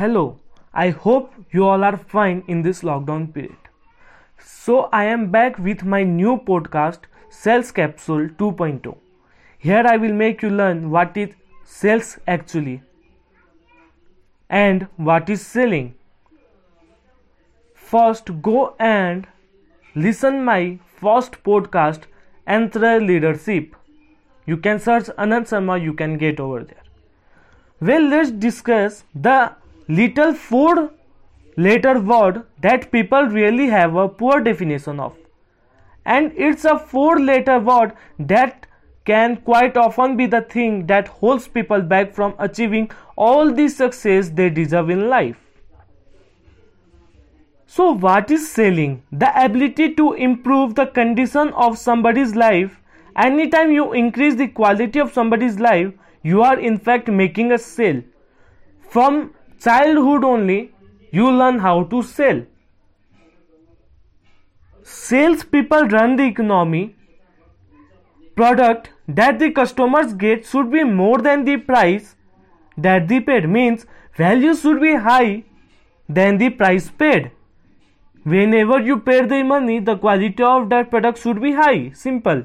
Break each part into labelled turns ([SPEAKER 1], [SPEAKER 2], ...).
[SPEAKER 1] Hello, I hope you all are fine in this lockdown period. So, I am back with my new podcast, Sales Capsule 2.0. Here, I will make you learn what is sales actually and what is selling. First, go and listen my first podcast, Enter Leadership. You can search Anand Sharma, you can get over there. Well, let's discuss the little four letter word that people really have a poor definition of. And it's a four letter word that can quite often be the thing that holds people back from achieving all the success they deserve in life. So, what is selling? The ability to improve the condition of somebody's life. Anytime you increase the quality of somebody's life, you are in fact making a sale. From childhood only you learn how to sell. Sales people run the economy. Product that the customers get should be more than the price that they paid. Means value should be high than the price paid. Whenever you pay the money the quality of that product should be high. Simple.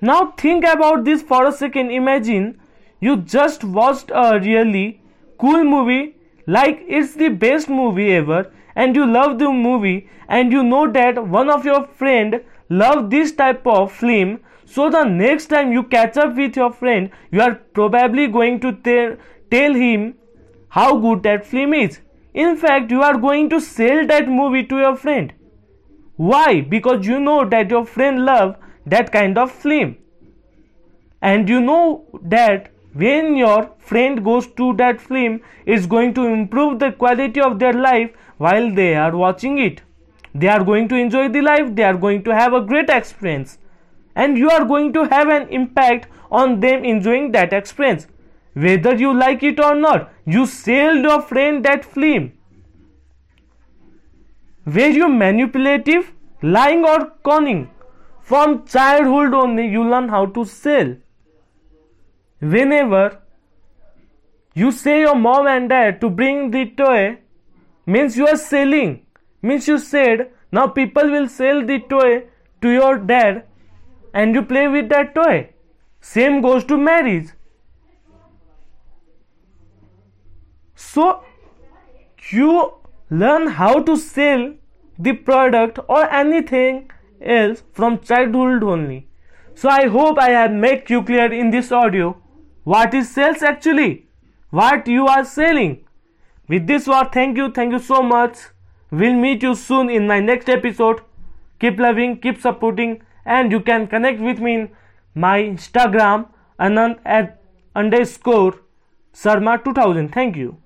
[SPEAKER 1] Now think about this for a second. Imagine you just watched a really cool movie like it's the best movie ever and you love the movie and you know that one of your friend love this type of film so the next time you catch up with your friend you are probably going to te- tell him how good that film is. In fact you are going to sell that movie to your friend. Why? Because you know that your friend love that kind of film. And you know that when your friend goes to that film it's going to improve the quality of their life while they are watching it. They are going to enjoy the life they are going to have a great experience. And you are going to have an impact on them enjoying that experience. Whether you like it or not you sell your friend that film. Were you manipulative lying or conning? From childhood only you learn how to sell whenever you say your mom and dad to bring the toy means you are selling. Means you said now people will sell the toy to your dad and you play with that toy. Same goes to marriage. So you learn how to sell the product or anything else from childhood only. So i hope i have made you clear in this audio what is sales actually? What you are selling? With this word thank you thank you so much. We'll meet you soon in my next episode. Keep loving keep supporting and you can connect with me in my instagram anand at underscore sharma 2000 thank you